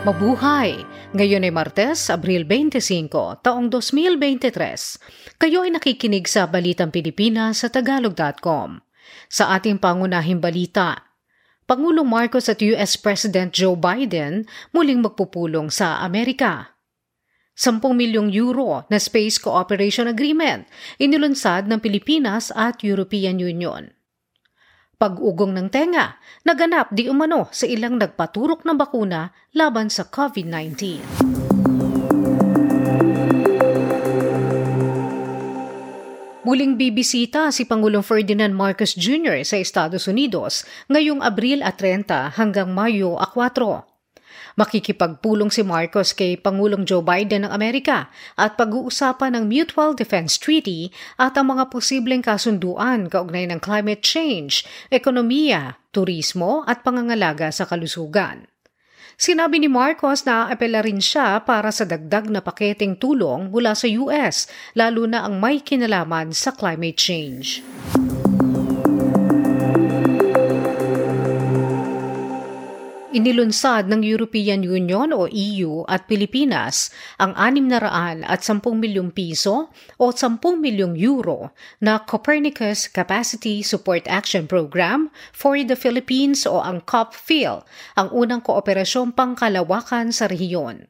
Mabuhay! Ngayon ay Martes, Abril 25, taong 2023. Kayo ay nakikinig sa Balitang Pilipinas sa Tagalog.com. Sa ating pangunahing balita, Pangulong Marcos at US President Joe Biden muling magpupulong sa Amerika. 10 milyong euro na Space Cooperation Agreement inilunsad ng Pilipinas at European Union pag-ugong ng tenga, naganap di umano sa ilang nagpaturok ng bakuna laban sa COVID-19. Muling bibisita si Pangulong Ferdinand Marcos Jr. sa Estados Unidos ngayong Abril at 30 hanggang Mayo 4. Makikipagpulong si Marcos kay Pangulong Joe Biden ng Amerika at pag-uusapan ng Mutual Defense Treaty at ang mga posibleng kasunduan kaugnay ng climate change, ekonomiya, turismo at pangangalaga sa kalusugan. Sinabi ni Marcos na aapela rin siya para sa dagdag na paketeng tulong mula sa US, lalo na ang may kinalaman sa climate change. Inilunsad ng European Union o EU at Pilipinas ang 600 at 10 milyong piso o 10 milyong euro na Copernicus Capacity Support Action Program for the Philippines o ang COPFIL, ang unang kooperasyong pangkalawakan sa rehiyon.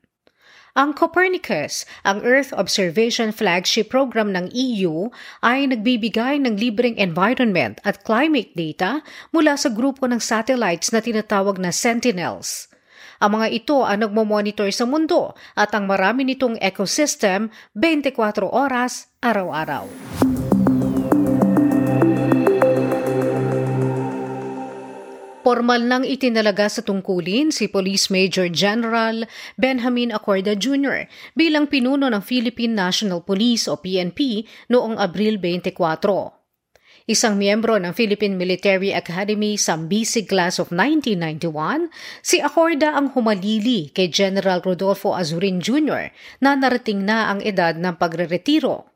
Ang Copernicus, ang Earth Observation Flagship Program ng EU, ay nagbibigay ng libreng environment at climate data mula sa grupo ng satellites na tinatawag na Sentinels. Ang mga ito ang nagmo-monitor sa mundo at ang marami nitong ecosystem 24 oras araw-araw. Formal nang itinalaga sa tungkulin si Police Major General Benjamin Acorda Jr. bilang pinuno ng Philippine National Police o PNP noong Abril 24. Isang miyembro ng Philippine Military Academy Sambisi Class of 1991, si Acorda ang humalili kay General Rodolfo Azurin Jr. na narating na ang edad ng pagreretiro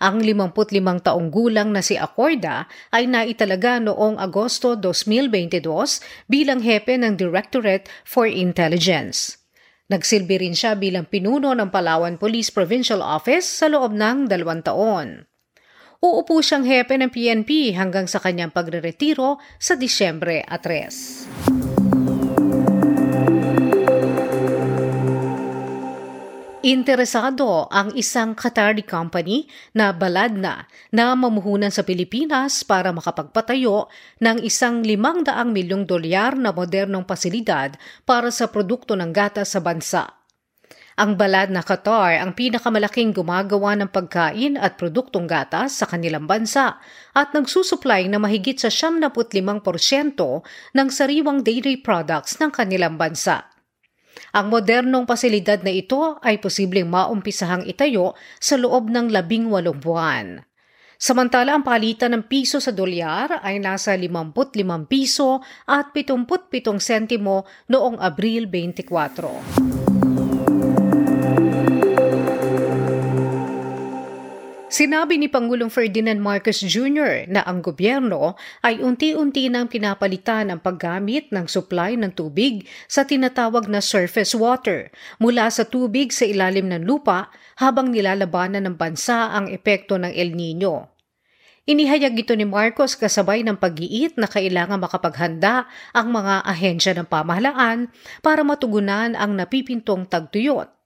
ang 55 taong gulang na si Acorda ay naitalaga noong Agosto 2022 bilang hepe ng Directorate for Intelligence. Nagsilbi rin siya bilang pinuno ng Palawan Police Provincial Office sa loob ng dalawang taon. Uupo siyang hepe ng PNP hanggang sa kanyang pagreretiro sa Disyembre 3. Interesado ang isang Qatari company na balad na na mamuhunan sa Pilipinas para makapagpatayo ng isang limang daang milyong dolyar na modernong pasilidad para sa produkto ng gatas sa bansa. Ang balad na Qatar ang pinakamalaking gumagawa ng pagkain at produktong gatas sa kanilang bansa at nagsusupply na mahigit sa 75% ng sariwang dairy products ng kanilang bansa. Ang modernong pasilidad na ito ay posibleng maumpisahang itayo sa loob ng labing walong buwan. Samantala ang palitan ng piso sa dolyar ay nasa 55 piso at 77 sentimo noong Abril 24. Sinabi ni Pangulong Ferdinand Marcos Jr. na ang gobyerno ay unti-unti nang pinapalitan ang paggamit ng supply ng tubig sa tinatawag na surface water mula sa tubig sa ilalim ng lupa habang nilalabanan ng bansa ang epekto ng El Nino. Inihayag ito ni Marcos kasabay ng pag-iit na kailangan makapaghanda ang mga ahensya ng pamahalaan para matugunan ang napipintong tagtuyot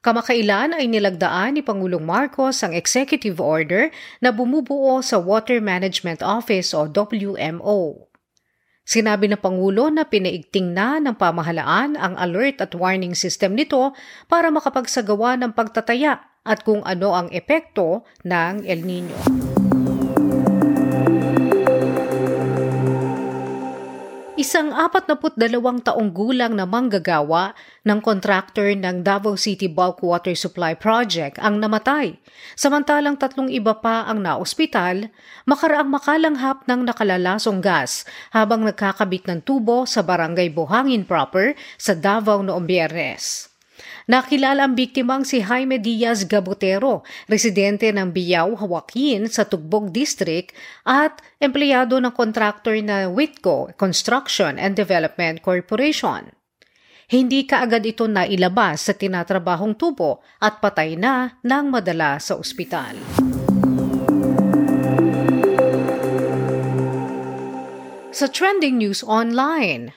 Kamakailan ay nilagdaan ni Pangulong Marcos ang executive order na bumubuo sa Water Management Office o WMO. Sinabi ng Pangulo na pinaigting na ng pamahalaan ang alert at warning system nito para makapagsagawa ng pagtataya at kung ano ang epekto ng El Nino. Isang 42 taong gulang na manggagawa ng contractor ng Davao City Bulk Water Supply Project ang namatay, samantalang tatlong iba pa ang naospital makaraang makalanghap ng nakalalasong gas habang nagkakabit ng tubo sa barangay Buhangin proper sa Davao noong biyernes. Nakilala ang biktimang si Jaime Diaz Gabotero, residente ng Biyaw, Hawakin sa Tugbog District at empleyado ng contractor na Whitco Construction and Development Corporation. hindi kaagad ito nailabas sa tinatrabahong tubo at patay na nang madala sa ospital. Sa trending news online,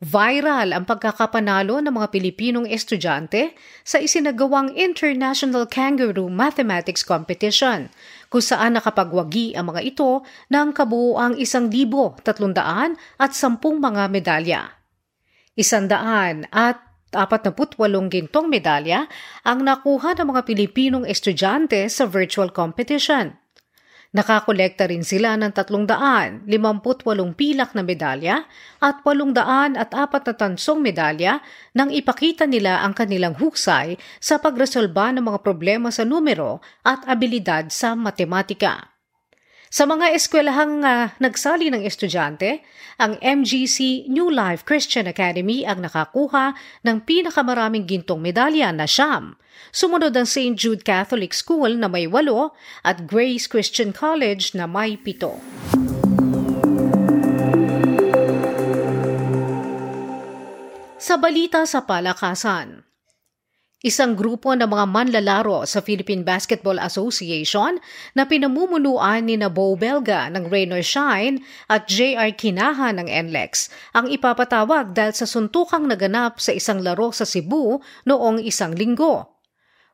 Viral ang pagkakapanalo ng mga Pilipinong estudyante sa isinagawang International Kangaroo Mathematics Competition, kung saan nakapagwagi ang mga ito ng kabuuang isang libo, tatlundaan at sampung mga medalya. Isandaan at 48 gintong medalya ang nakuha ng mga Pilipinong estudyante sa virtual competition. Nakakolekta rin sila ng 358 pilak na medalya at 800 at apat na tansong medalya nang ipakita nila ang kanilang husay sa pagresolba ng mga problema sa numero at abilidad sa matematika. Sa mga eskwelahang uh, nagsali ng estudyante, ang MGC New Life Christian Academy ang nakakuha ng pinakamaraming gintong medalya na siyam. Sumunod ang St. Jude Catholic School na may walo at Grace Christian College na may pito. Sa balita sa palakasan, Isang grupo ng mga manlalaro sa Philippine Basketball Association na pinamumunuan ni na Bo Belga ng Rain or Shine at JR Kinaha ng NLEX ang ipapatawag dahil sa suntukang naganap sa isang laro sa Cebu noong isang linggo.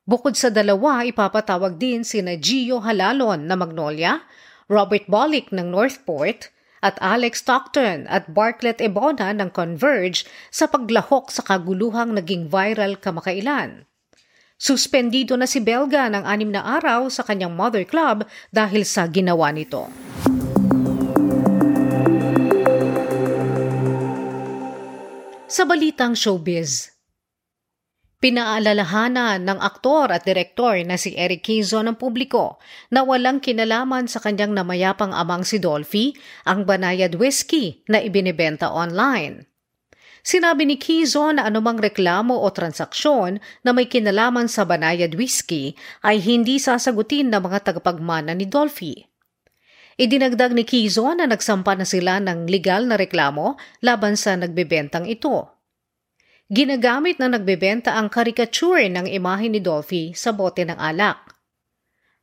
Bukod sa dalawa, ipapatawag din sina Gio Halalon na Magnolia, Robert Bolick ng Northport, at Alex Stockton at Bartlett Ebona ng Converge sa paglahok sa kaguluhang naging viral kamakailan. Suspendido na si Belga ng anim na araw sa kanyang mother club dahil sa ginawa nito. Sa balitang showbiz, Pinaalalahanan ng aktor at direktor na si Eric Kizo ng publiko na walang kinalaman sa kanyang namayapang amang si Dolphy ang banayad whiskey na ibinebenta online. Sinabi ni Kizo na anumang reklamo o transaksyon na may kinalaman sa banayad whiskey ay hindi sasagutin ng mga tagapagmana ni Dolphy. Idinagdag ni Kizo na nagsampa na sila ng legal na reklamo laban sa nagbebentang ito. Ginagamit na nagbebenta ang karikature ng imahe ni Dolphy sa bote ng alak.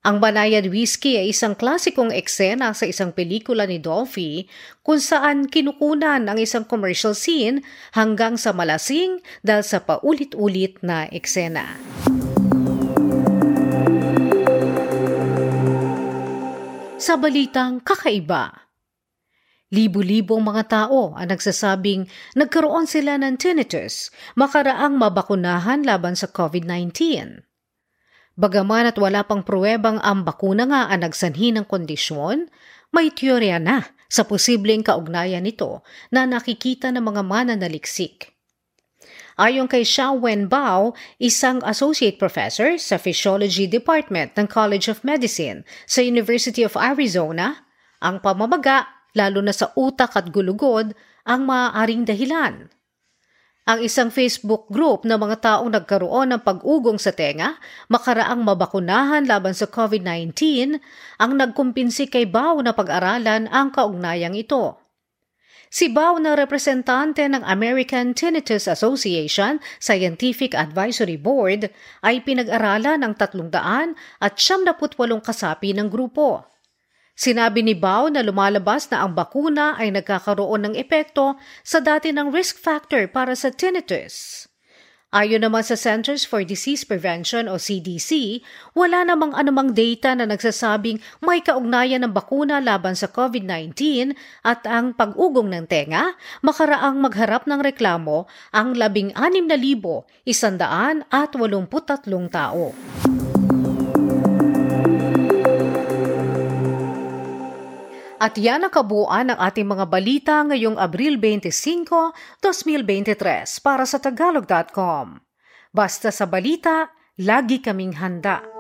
Ang Banayad Whiskey ay isang klasikong eksena sa isang pelikula ni Dolphy kung saan kinukunan ang isang commercial scene hanggang sa malasing dahil sa paulit-ulit na eksena. Sa balitang kakaiba, Libo-libong mga tao ang nagsasabing nagkaroon sila ng tinnitus makaraang mabakunahan laban sa COVID-19. Bagaman at wala pang pruwebang ang bakuna nga ang nagsanhi ng kondisyon, may teorya na sa posibleng kaugnayan nito na nakikita ng mga mananaliksik. Ayon kay Xiao Wenbao, isang associate professor sa Physiology Department ng College of Medicine sa University of Arizona, ang pamamaga lalo na sa utak at gulugod, ang maaaring dahilan. Ang isang Facebook group ng mga taong nagkaroon ng pag-ugong sa tenga makaraang mabakunahan laban sa COVID-19 ang nagkumpinsi kay Bao na pag-aralan ang kaugnayang ito. Si Bao na representante ng American Tinnitus Association Scientific Advisory Board ay pinag-aralan ng 300 at 78 kasapi ng grupo. Sinabi ni Bao na lumalabas na ang bakuna ay nagkakaroon ng epekto sa dati ng risk factor para sa tinnitus. Ayon naman sa Centers for Disease Prevention o CDC, wala namang anumang data na nagsasabing may kaugnayan ng bakuna laban sa COVID-19 at ang pag-ugong ng tenga makaraang magharap ng reklamo ang 16,183 tao. At yan ang kabuuan ng ating mga balita ngayong Abril 25, 2023 para sa Tagalog.com. Basta sa balita, lagi kaming handa.